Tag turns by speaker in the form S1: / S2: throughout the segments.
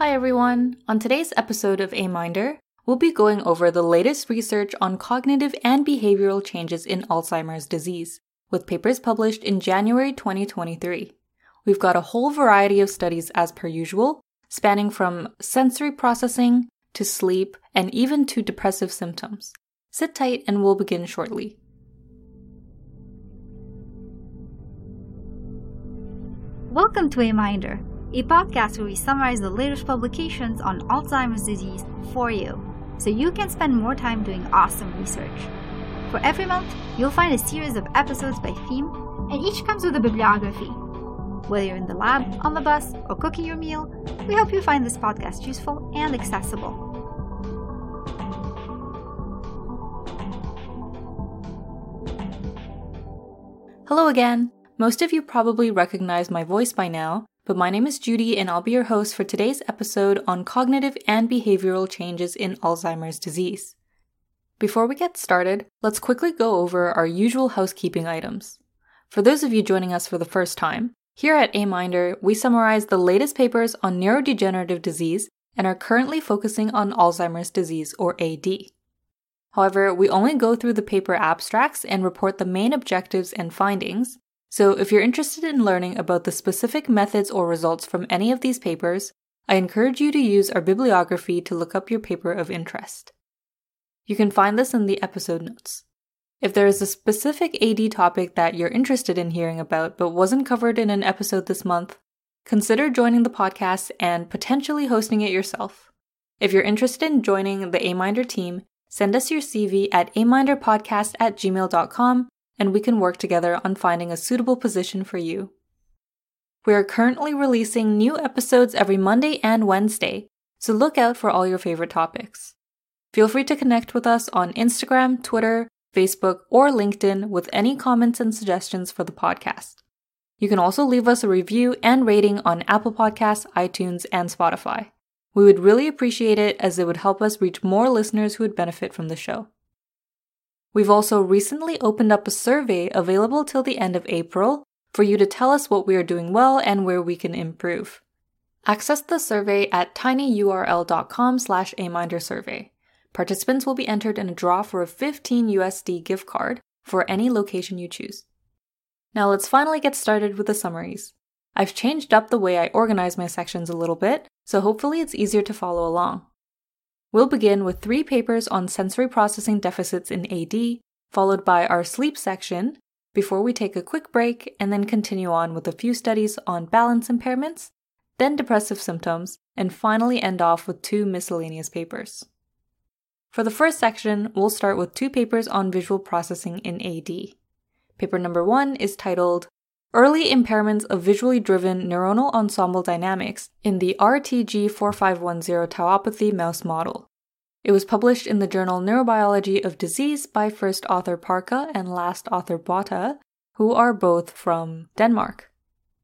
S1: Hi everyone! On today's episode of AMiNDR, we'll be going over the latest research on cognitive and behavioral changes in Alzheimer's disease, with papers published in January 2023. We've got a whole variety of studies as per usual, spanning from sensory processing to sleep and even to depressive symptoms. Sit tight and we'll begin shortly.
S2: Welcome to AMiNDR, a podcast where we summarize the latest publications on Alzheimer's disease for you, so you can spend more time doing awesome research. For every month, you'll find a series of episodes by theme, and each comes with a bibliography. Whether you're in the lab, on the bus, or cooking your meal, we hope you find this podcast useful and accessible.
S1: Hello again! Most of you probably recognize my voice by now, but my name is Judy and I'll be your host for today's episode on cognitive and behavioral changes in Alzheimer's disease. Before we get started, let's quickly go over our usual housekeeping items. For those of you joining us for the first time, here at AMiNDR, we summarize the latest papers on neurodegenerative disease and are currently focusing on Alzheimer's disease or AD. However, we only go through the paper abstracts and report the main objectives and findings, so, if you're interested in learning about the specific methods or results from any of these papers, I encourage you to use our bibliography to look up your paper of interest. You can find this in the episode notes. If there is a specific AD topic that you're interested in hearing about but wasn't covered in an episode this month, consider joining the podcast and potentially hosting it yourself. If you're interested in joining the AMiNDR team, send us your CV at aminderpodcast at gmail.com and we can work together on finding a suitable position for you. We are currently releasing new episodes every Monday and Wednesday, so look out for all your favorite topics. Feel free to connect with us on Instagram, Twitter, Facebook, or LinkedIn with any comments and suggestions for the podcast. You can also leave us a review and rating on Apple Podcasts, iTunes, and Spotify. We would really appreciate it as it would help us reach more listeners who would benefit from the show. We've also recently opened up a survey available till the end of April for you to tell us what we are doing well and where we can improve. Access the survey at tinyurl.com slash survey. Participants will be entered in a draw for a 15 USD gift card for any location you choose. Now let's finally get started with the summaries. I've changed up the way I organize my sections a little bit, so hopefully it's easier to follow along. We'll begin with three papers on sensory processing deficits in AD, followed by our sleep section, before we take a quick break and then continue on with a few studies on balance impairments, then depressive symptoms, and finally end off with two miscellaneous papers. For the first section, we'll start with two papers on visual processing in AD. Paper number one is titled Early Impairments of Visually Driven Neuronal Ensemble Dynamics in the RTG4510 Tauopathy Mouse Model. It was published in the journal Neurobiology of Disease by first author Parka and last author Botta, who are both from Denmark.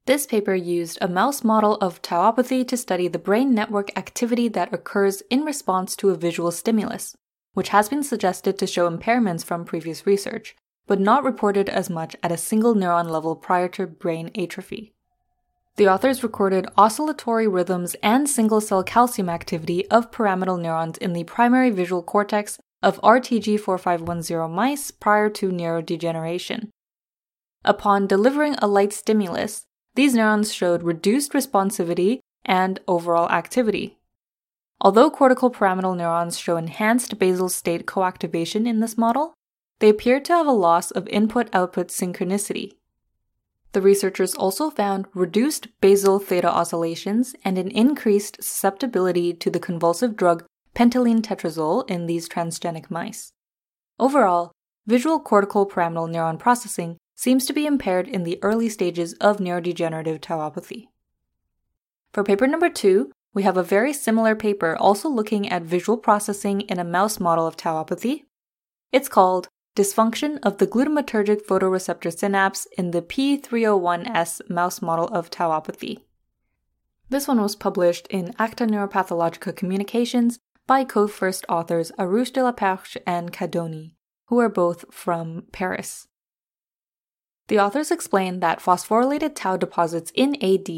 S1: This paper used a mouse model of tauopathy to study the brain network activity that occurs in response to a visual stimulus, which has been suggested to show impairments from previous research, but not reported as much at a single neuron level prior to brain atrophy. The authors recorded oscillatory rhythms and single cell calcium activity of pyramidal neurons in the primary visual cortex of RTG4510 mice prior to neurodegeneration. Upon delivering a light stimulus, these neurons showed reduced responsivity and overall activity. Although cortical pyramidal neurons show enhanced basal state coactivation in this model, they appeared to have a loss of input output synchronicity. The researchers also found reduced basal theta oscillations and an increased susceptibility to the convulsive drug pentylenetetrazole in these transgenic mice. Overall, visual cortical pyramidal neuron processing seems to be impaired in the early stages of neurodegenerative tauopathy. For paper number two, we have a very similar paper also looking at visual processing in a mouse model of tauopathy. It's called dysfunction of the glutamatergic photoreceptor synapse in the P301S mouse model of tauopathy. This one was published in Acta Neuropathologica Communications by co first authors Arouche-Delaperche and Cadoni, who are both from Paris. The authors explain that phosphorylated tau deposits in AD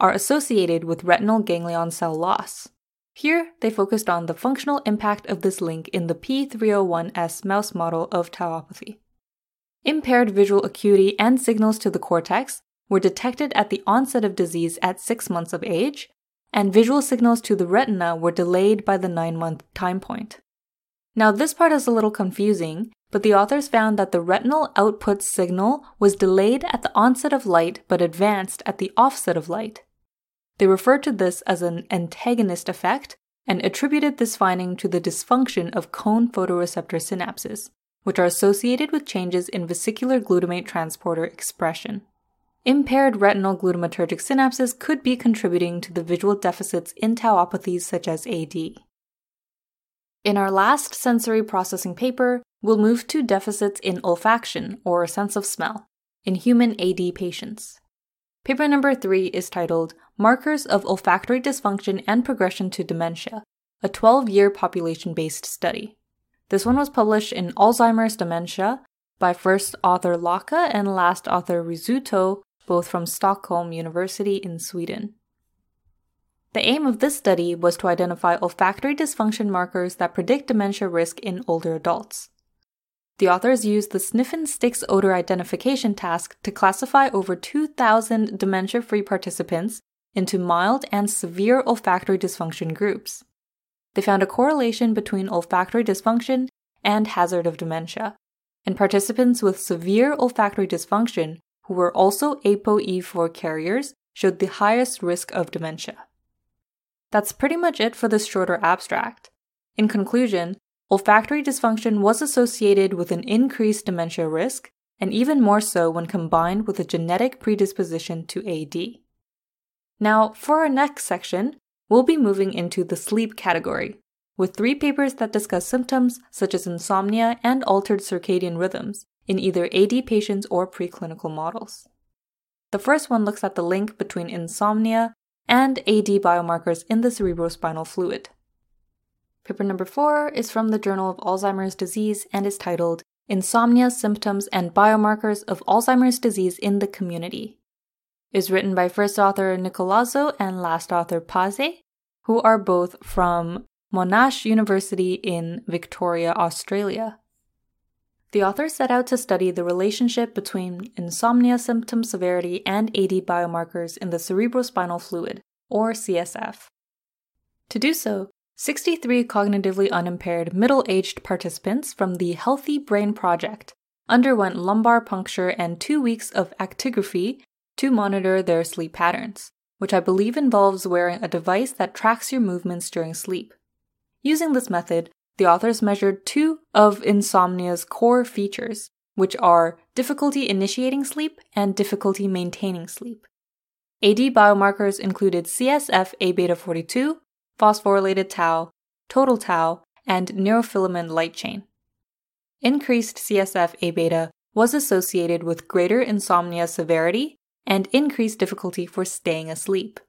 S1: are associated with retinal ganglion cell loss. Here, they focused on the functional impact of this link in the P301S mouse model of tauopathy. Impaired visual acuity and signals to the cortex were detected at the onset of disease at 6 months of age, and visual signals to the retina were delayed by the 9 month time point. Now, this part is a little confusing, but the authors found that the retinal output signal was delayed at the onset of light but advanced at the offset of light. They referred to this as an antagonist effect and attributed this finding to the dysfunction of cone photoreceptor synapses, which are associated with changes in vesicular glutamate transporter expression. Impaired retinal glutamatergic synapses could be contributing to the visual deficits in tauopathies such as AD. In our last sensory processing paper, we'll move to deficits in olfaction, or sense of smell, in human AD patients. Paper number three is titled Markers of Olfactory Dysfunction and Progression to Dementia, a 12 year population based study. This one was published in Alzheimer's Dementia by first author Laukka and last author Rizzuto, both from Stockholm University in Sweden. The aim of this study was to identify olfactory dysfunction markers that predict dementia risk in older adults. The authors used the sniff sticks odor identification task to classify over 2,000 dementia free participants into mild and severe olfactory dysfunction groups. They found a correlation between olfactory dysfunction and hazard of dementia, and participants with severe olfactory dysfunction who were also ApoE4 carriers showed the highest risk of dementia. That's pretty much it for this shorter abstract. In conclusion, olfactory dysfunction was associated with an increased dementia risk, and even more so when combined with a genetic predisposition to AD. Now, for our next section, we'll be moving into the sleep category, with three papers that discuss symptoms such as insomnia and altered circadian rhythms in either AD patients or preclinical models. The first one looks at the link between insomnia and AD biomarkers in the cerebrospinal fluid. Paper number four is from the Journal of Alzheimer's Disease and is titled Insomnia Symptoms and Biomarkers of Alzheimer's Disease in the Community. It is written by first author Nicolazzo and last author Pase, who are both from Monash University in Victoria, Australia. The authors set out to study the relationship between insomnia symptom severity and AD biomarkers in the cerebrospinal fluid, or CSF. To do so, 63 cognitively unimpaired middle aged participants from the Healthy Brain Project underwent lumbar puncture and two weeks of actigraphy to monitor their sleep patterns, which I believe involves wearing a device that tracks your movements during sleep. Using this method, the authors measured two of insomnia's core features, which are difficulty initiating sleep and difficulty maintaining sleep. AD biomarkers included CSF A beta 42, phosphorylated tau, total tau, and neurofilament light chain. Increased CSF A beta was associated with greater insomnia severity and increased difficulty for staying asleep.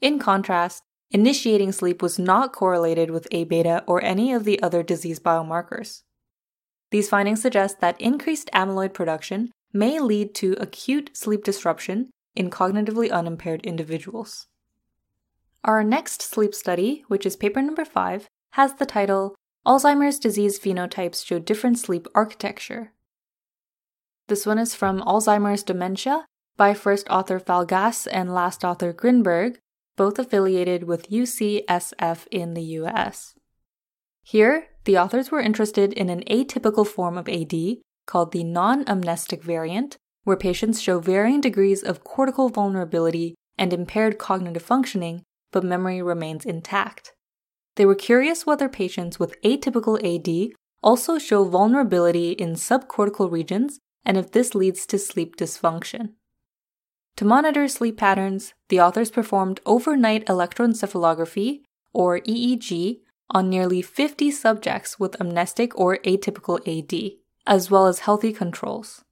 S1: In contrast, Initiating sleep was not correlated with A beta or any of the other disease biomarkers. These findings suggest that increased amyloid production may lead to acute sleep disruption in cognitively unimpaired individuals. Our next sleep study, which is paper number 5, has the title Alzheimer's disease phenotypes show different sleep architecture. This one is from Alzheimer's Dementia by first author Falgas and last author Grinberg, both affiliated with UCSF in the US. Here, the authors were interested in an atypical form of AD called the non amnestic variant, where patients show varying degrees of cortical vulnerability and impaired cognitive functioning, but memory remains intact. They were curious whether patients with atypical AD also show vulnerability in subcortical regions and if this leads to sleep dysfunction. To monitor sleep patterns, the authors performed overnight electroencephalography, or EEG, on nearly 50 subjects with amnestic or atypical AD, as well as healthy controls.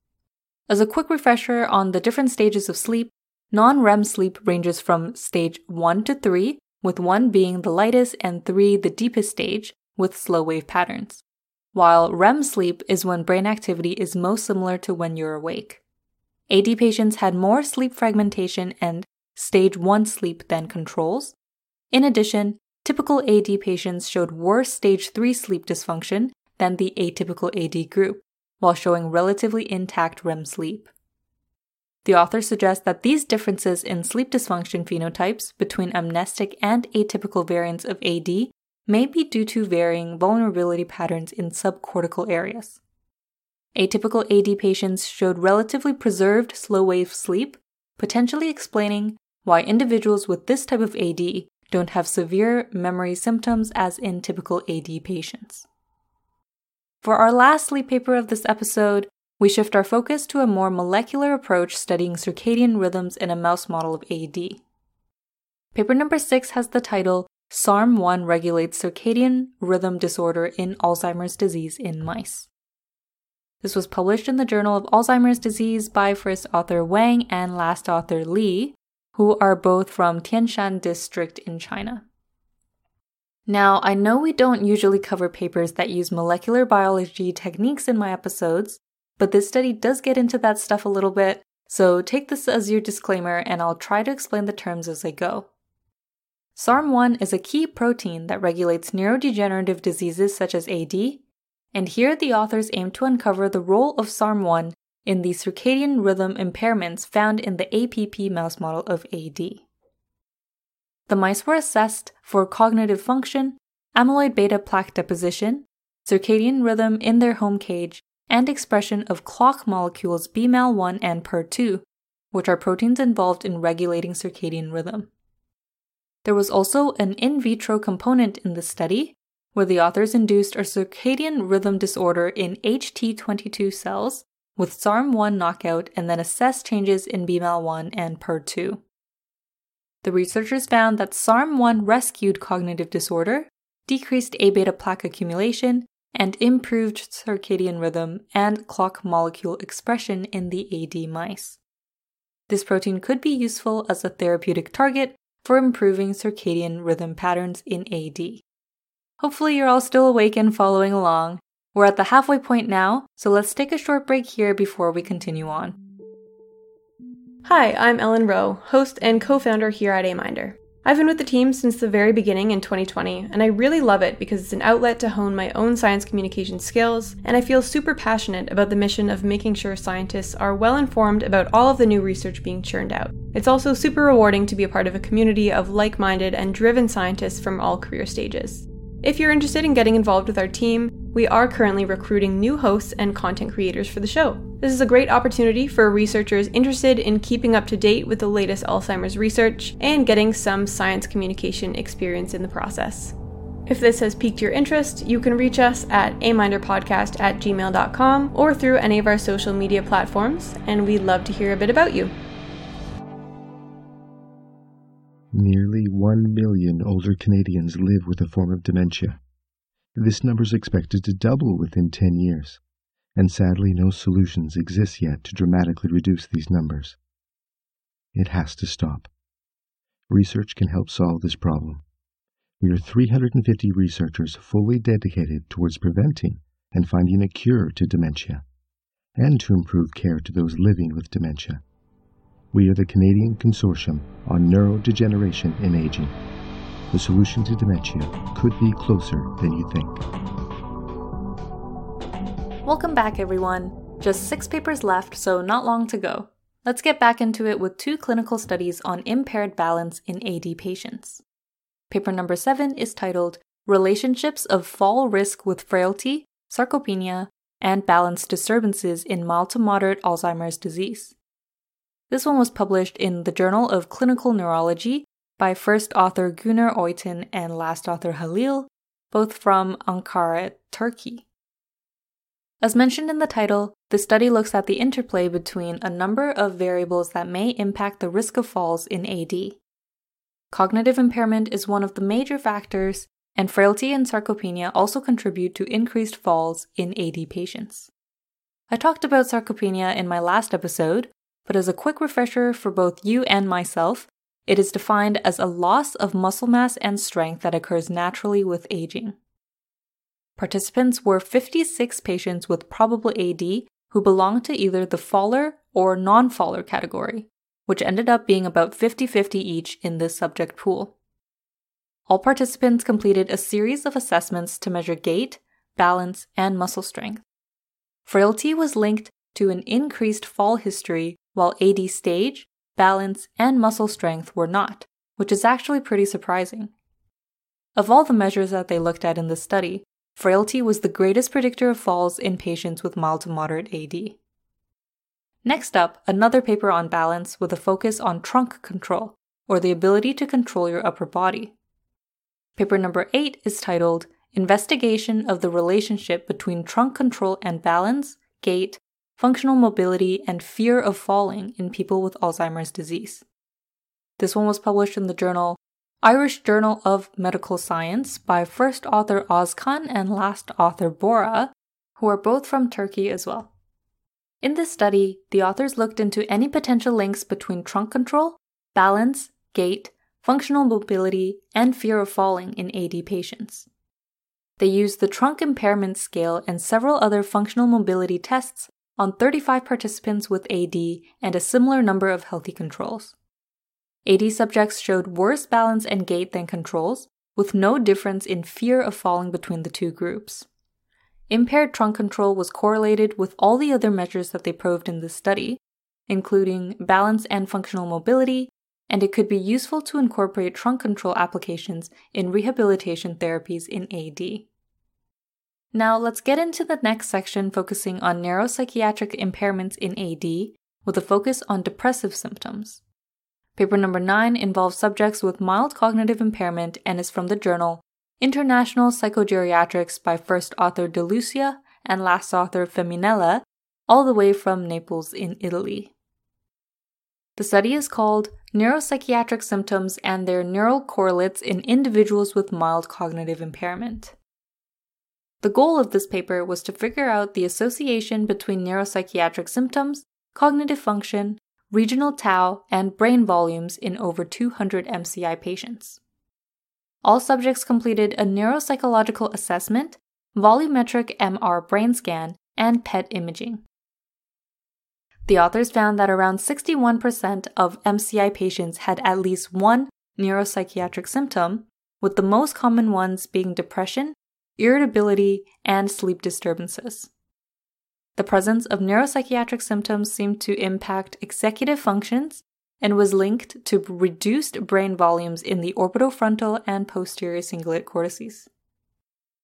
S1: As a quick refresher on the different stages of sleep, non REM sleep ranges from stage 1 to 3, with 1 being the lightest and 3 the deepest stage, with slow wave patterns, while REM sleep is when brain activity is most similar to when you're awake. AD patients had more sleep fragmentation and stage 1 sleep than controls. In addition, typical AD patients showed worse stage 3 sleep dysfunction than the atypical AD group, while showing relatively intact REM sleep. The author suggests that these differences in sleep dysfunction phenotypes between amnestic and atypical variants of AD may be due to varying vulnerability patterns in subcortical areas. Atypical AD patients showed relatively preserved slow wave sleep, potentially explaining why individuals with this type of AD don't have severe memory symptoms as in typical AD patients. For our last sleep paper of this episode, we shift our focus to a more molecular approach studying circadian rhythms in a mouse model of AD. Paper number 6 has the title SARM1 Regulates Circadian Rhythm Disorder in Alzheimer's Disease in Mice. This was published in the Journal of Alzheimer's Disease by first author Wang and last author Li, who are both from Tianshan District in China. Now, I know we don't usually cover papers that use molecular biology techniques in my episodes, but this study does get into that stuff a little bit, so take this as your disclaimer and I'll try to explain the terms as I go. SARM1 is a key protein that regulates neurodegenerative diseases such as AD, and here the authors aim to uncover the role of SARM1 in the circadian rhythm impairments found in the APP mouse model of AD. The mice were assessed for cognitive function, amyloid beta plaque deposition, circadian rhythm in their home cage, and expression of clock molecules BMAL1 and PER2, which are proteins involved in regulating circadian rhythm. There was also an in vitro component in the study, where the authors induced a circadian rhythm disorder in HT22 cells with SARM1 knockout and then assessed changes in BMAL1 and PER2. The researchers found that SARM1 rescued cognitive disorder, decreased A beta plaque accumulation, and improved circadian rhythm and clock molecule expression in the AD mice. This protein could be useful as a therapeutic target for improving circadian rhythm patterns in AD. Hopefully, you're all still awake and following along. We're at the halfway point now, so let's take a short break here before we continue on.
S3: Hi, I'm Ellen Rowe, host and co founder here at AMiNDR. I've been with the team since the very beginning in 2020, and I really love it because it's an outlet to hone my own science communication skills, and I feel super passionate about the mission of making sure scientists are well informed about all of the new research being churned out. It's also super rewarding to be a part of a community of like minded and driven scientists from all career stages. If you're interested in getting involved with our team, we are currently recruiting new hosts and content creators for the show. This is a great opportunity for researchers interested in keeping up to date with the latest Alzheimer's research and getting some science communication experience in the process. If this has piqued your interest, you can reach us at aminderpodcast at gmail.com or through any of our social media platforms, and we'd love to hear a bit about you.
S4: Nearly 1 million older Canadians live with a form of dementia. This number is expected to double within 10 years, and sadly, no solutions exist yet to dramatically reduce these numbers. It has to stop. Research can help solve this problem. We are 350 researchers fully dedicated towards preventing and finding a cure to dementia, and to improve care to those living with dementia. We are the Canadian Consortium on Neurodegeneration in Aging the solution to dementia could be closer than you think.
S1: Welcome back, everyone. Just six papers left, so not long to go. Let's get back into it with two clinical studies on impaired balance in AD patients. Paper number seven is titled Relationships of Fall Risk with Frailty, Sarcopenia, and Balance Disturbances in Mild to Moderate Alzheimer's Disease. This one was published in the Journal of Clinical Neurology by first author Güner Oytun and last author Halil, both from Ankara, Turkey. As mentioned in the title, the study looks at the interplay between a number of variables that may impact the risk of falls in AD. Cognitive impairment is one of the major factors, and frailty and sarcopenia also contribute to increased falls in AD patients. I talked about sarcopenia in my last episode, but as a quick refresher for both you and myself, it is defined as a loss of muscle mass and strength that occurs naturally with aging. Participants were 56 patients with probable AD who belonged to either the faller or non faller category. which ended up being about 50 50 each in this subject pool. All participants completed a series of assessments to measure gait, balance, and muscle strength. Frailty was linked to an increased fall history, while AD stage, balance, and muscle strength were not, which is actually pretty surprising. Of all the measures that they looked at in this study, frailty was the greatest predictor of falls in patients with mild to moderate AD. Next up, another paper on balance with a focus on trunk control, or the ability to control your upper body. Paper number 8 is titled Investigation of the Relationship Between Trunk Control and Balance, Gait, Functional Mobility, and Fear of Falling in People with Alzheimer's Disease. This one was published in the journal Irish Journal of Medical Science by first author Ozkan and last author Bora, who are both from Turkey as well. In this study, the authors looked into any potential links between trunk control, balance, gait, functional mobility, and fear of falling in AD patients. They used the trunk impairment scale and several other functional mobility tests on 35 participants with AD and a similar number of healthy controls. AD subjects showed worse balance and gait than controls, with no difference in fear of falling between the two groups. Impaired trunk control was correlated with all the other measures that they probed in this study, including balance and functional mobility, and it could be useful to incorporate trunk control applications in rehabilitation therapies in AD. Now, let's get into the next section focusing on neuropsychiatric impairments in AD with a focus on depressive symptoms. Paper number 9 involves subjects with mild cognitive impairment and is from the journal International Psychogeriatrics by first author De Lucia and last author Femminella, all the way from Naples in Italy. The study is called Neuropsychiatric Symptoms and Their Neural Correlates in Individuals with Mild Cognitive Impairment. The goal of this paper was to figure out the association between neuropsychiatric symptoms, cognitive function, regional tau, and brain volumes in over 200 MCI patients. All subjects completed a neuropsychological assessment, volumetric MR brain scan, and PET imaging. The authors found that around 61% of MCI patients had at least one neuropsychiatric symptom, with the most common ones being depression, irritability, and sleep disturbances. The presence of neuropsychiatric symptoms seemed to impact executive functions and was linked to reduced brain volumes in the orbitofrontal and posterior cingulate cortices.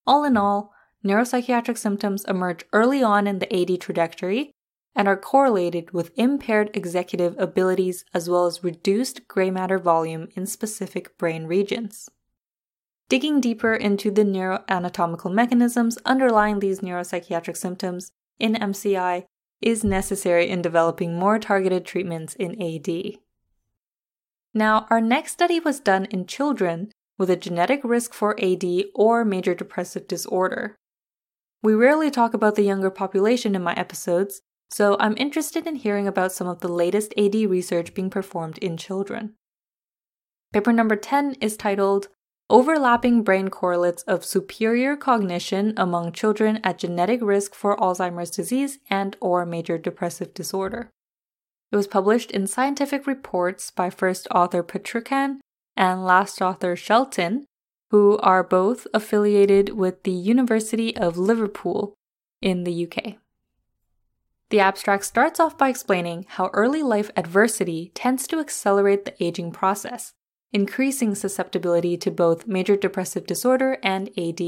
S1: All in all, neuropsychiatric symptoms emerge early on in the AD trajectory and are correlated with impaired executive abilities as well as reduced gray matter volume in specific brain regions. Digging deeper into the neuroanatomical mechanisms underlying these neuropsychiatric symptoms in MCI is necessary in developing more targeted treatments in AD. Now, our next study was done in children with a genetic risk for AD or major depressive disorder. We rarely talk about the younger population in my episodes, so I'm interested in hearing about some of the latest AD research being performed in children. Paper number 10 is titled Overlapping Brain Correlates of Superior Cognition Among Children at Genetic Risk for Alzheimer's Disease and or Major Depressive Disorder. It was published in Scientific Reports by first author Petrican and last author Shelton, who are both affiliated with the University of Liverpool in the UK. The abstract starts off by explaining how early life adversity tends to accelerate the aging process, increasing susceptibility to both major depressive disorder and AD.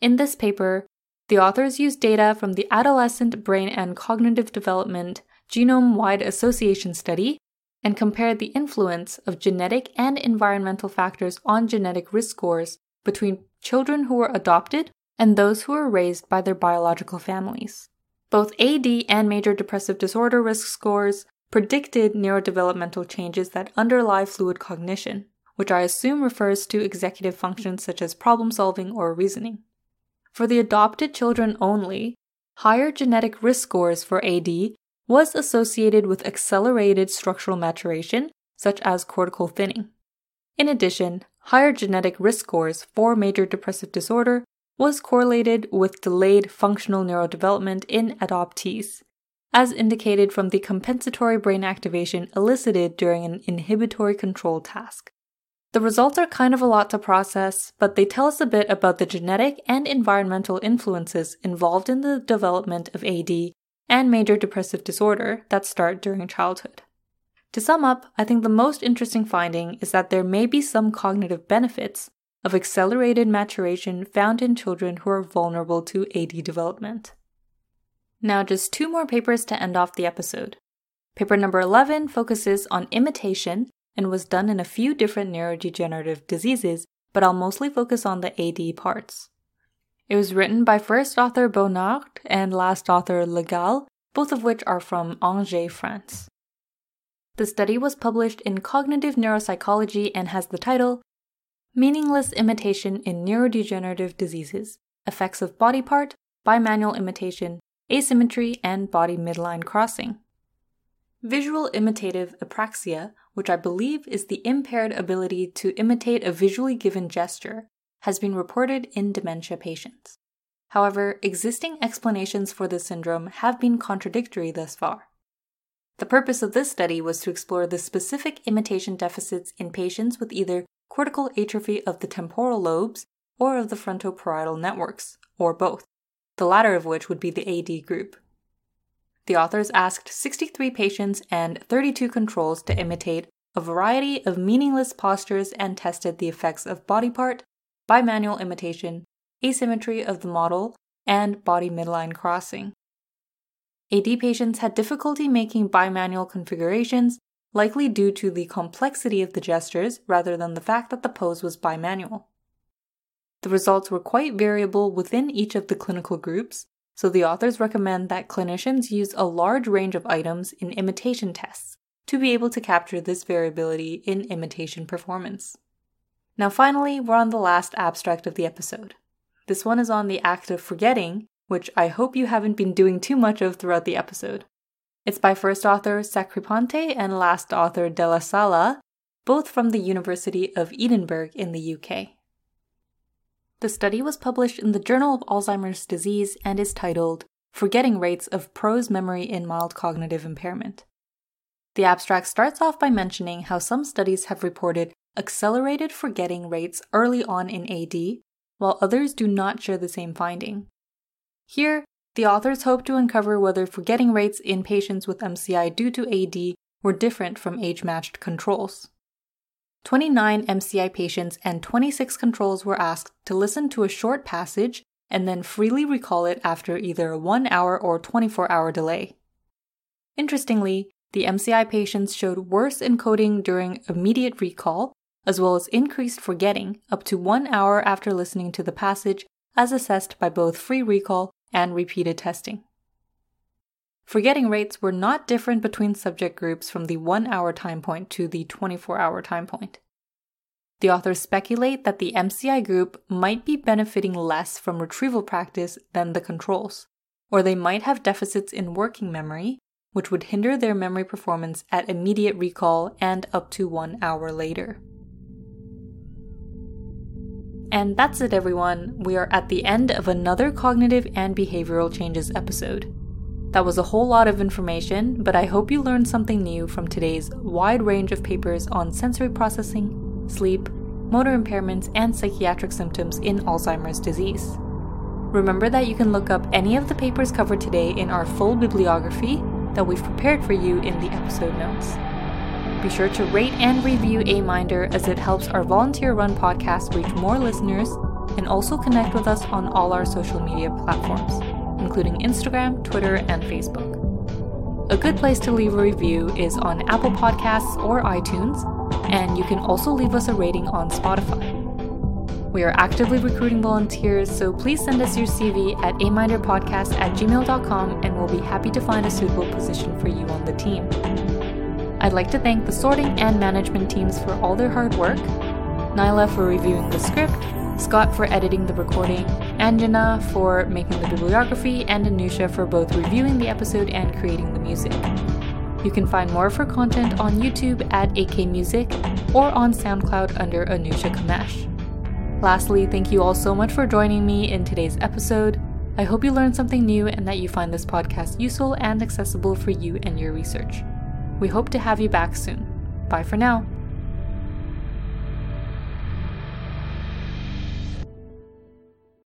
S1: In this paper, the authors used data from the Adolescent Brain and Cognitive Development Genome Wide Association study and compared the influence of genetic and environmental factors on genetic risk scores between children who were adopted and those who were raised by their biological families. Both AD and major depressive disorder risk scores predicted neurodevelopmental changes that underlie fluid cognition, which I assume refers to executive functions such as problem solving or reasoning. For the adopted children only, higher genetic risk scores for AD was associated with accelerated structural maturation, such as cortical thinning. In addition, higher genetic risk scores for major depressive disorder was correlated with delayed functional neurodevelopment in adoptees, as indicated from the compensatory brain activation elicited during an inhibitory control task. The results are kind of a lot to process, but they tell us a bit about the genetic and environmental influences involved in the development of AD and major depressive disorder that start during childhood. To sum up, I think the most interesting finding is that there may be some cognitive benefits of accelerated maturation found in children who are vulnerable to AD development. Now, just two more papers to end off the episode. Paper number 11 focuses on imitation and was done in a few different neurodegenerative diseases, but I'll mostly focus on the AD parts. It was written by first author Bonnard and last author Le Gall, both of which are from Angers, France. The study was published in Cognitive Neuropsychology and has the title Meaningless Imitation in Neurodegenerative Diseases Effects of Body Part, Bimanual Imitation, Asymmetry, and Body Midline Crossing. Visual imitative apraxia, which I believe is the impaired ability to imitate a visually given gesture, has been reported in dementia patients. However, existing explanations for this syndrome have been contradictory thus far. The purpose of this study was to explore the specific imitation deficits in patients with either cortical atrophy of the temporal lobes or of the frontoparietal networks, or both, the latter of which would be the AD group. The authors asked 63 patients and 32 controls to imitate a variety of meaningless postures and tested the effects of body part, bimanual imitation, asymmetry of the model, and body midline crossing. AD patients had difficulty making bimanual configurations, likely due to the complexity of the gestures rather than the fact that the pose was bimanual. The results were quite variable within each of the clinical groups, so the authors recommend that clinicians use a large range of items in imitation tests to be able to capture this variability in imitation performance. Now, finally, we're on the last abstract of the episode. This one is on the act of forgetting which I hope you haven't been doing too much of throughout the episode. It's by first author Sacripante and last author Della Sala, both from the University of Edinburgh in the UK. The study was published in the Journal of Alzheimer's Disease and is titled Forgetting Rates of Prose Memory in Mild Cognitive Impairment. The abstract starts off by mentioning how some studies have reported accelerated forgetting rates early on in AD, while others do not share the same finding. Here, the authors hope to uncover whether forgetting rates in patients with MCI due to AD were different from age matched controls. 29 MCI patients and 26 controls were asked to listen to a short passage and then freely recall it after either a 1 hour or 24 hour delay. Interestingly, the MCI patients showed worse encoding during immediate recall, as well as increased forgetting up to one hour after listening to the passage, as assessed by both free recall and repeated testing. Forgetting rates were not different between subject groups from the 1 hour time point to the 24 hour time point. The authors speculate that the MCI group might be benefiting less from retrieval practice than the controls, or they might have deficits in working memory, which would hinder their memory performance at immediate recall and up to one hour later. And that's it, everyone. We are at the end of another cognitive and behavioral changes episode. That was a whole lot of information, but I hope you learned something new from today's wide range of papers on sensory processing, sleep, motor impairments, and psychiatric symptoms in Alzheimer's disease. Remember that you can look up any of the papers covered today in our full bibliography that we've prepared for you in the episode notes. Be sure to rate and review AMiNDR as it helps our volunteer run podcast reach more listeners and also connect with us on all our social media platforms, including Instagram, Twitter, and Facebook. A good place to leave a review is on Apple Podcasts or iTunes, and you can also leave us a rating on Spotify. We are actively recruiting volunteers, so please send us your CV at aminderpodcast at gmail.com and we'll be happy to find a suitable position for you on the team. I'd like to thank the sorting and management teams for all their hard work, Nyla for reviewing the script, Scott for editing the recording, Anjana for making the bibliography, and Anusha for both reviewing the episode and creating the music. You can find more of her content on YouTube at AK Music or on SoundCloud under Anusha Kamesh. Lastly, thank you all so much for joining me in today's episode. I hope you learned something new and that you find this podcast useful and accessible for you and your research. We hope to have you back soon. Bye for now.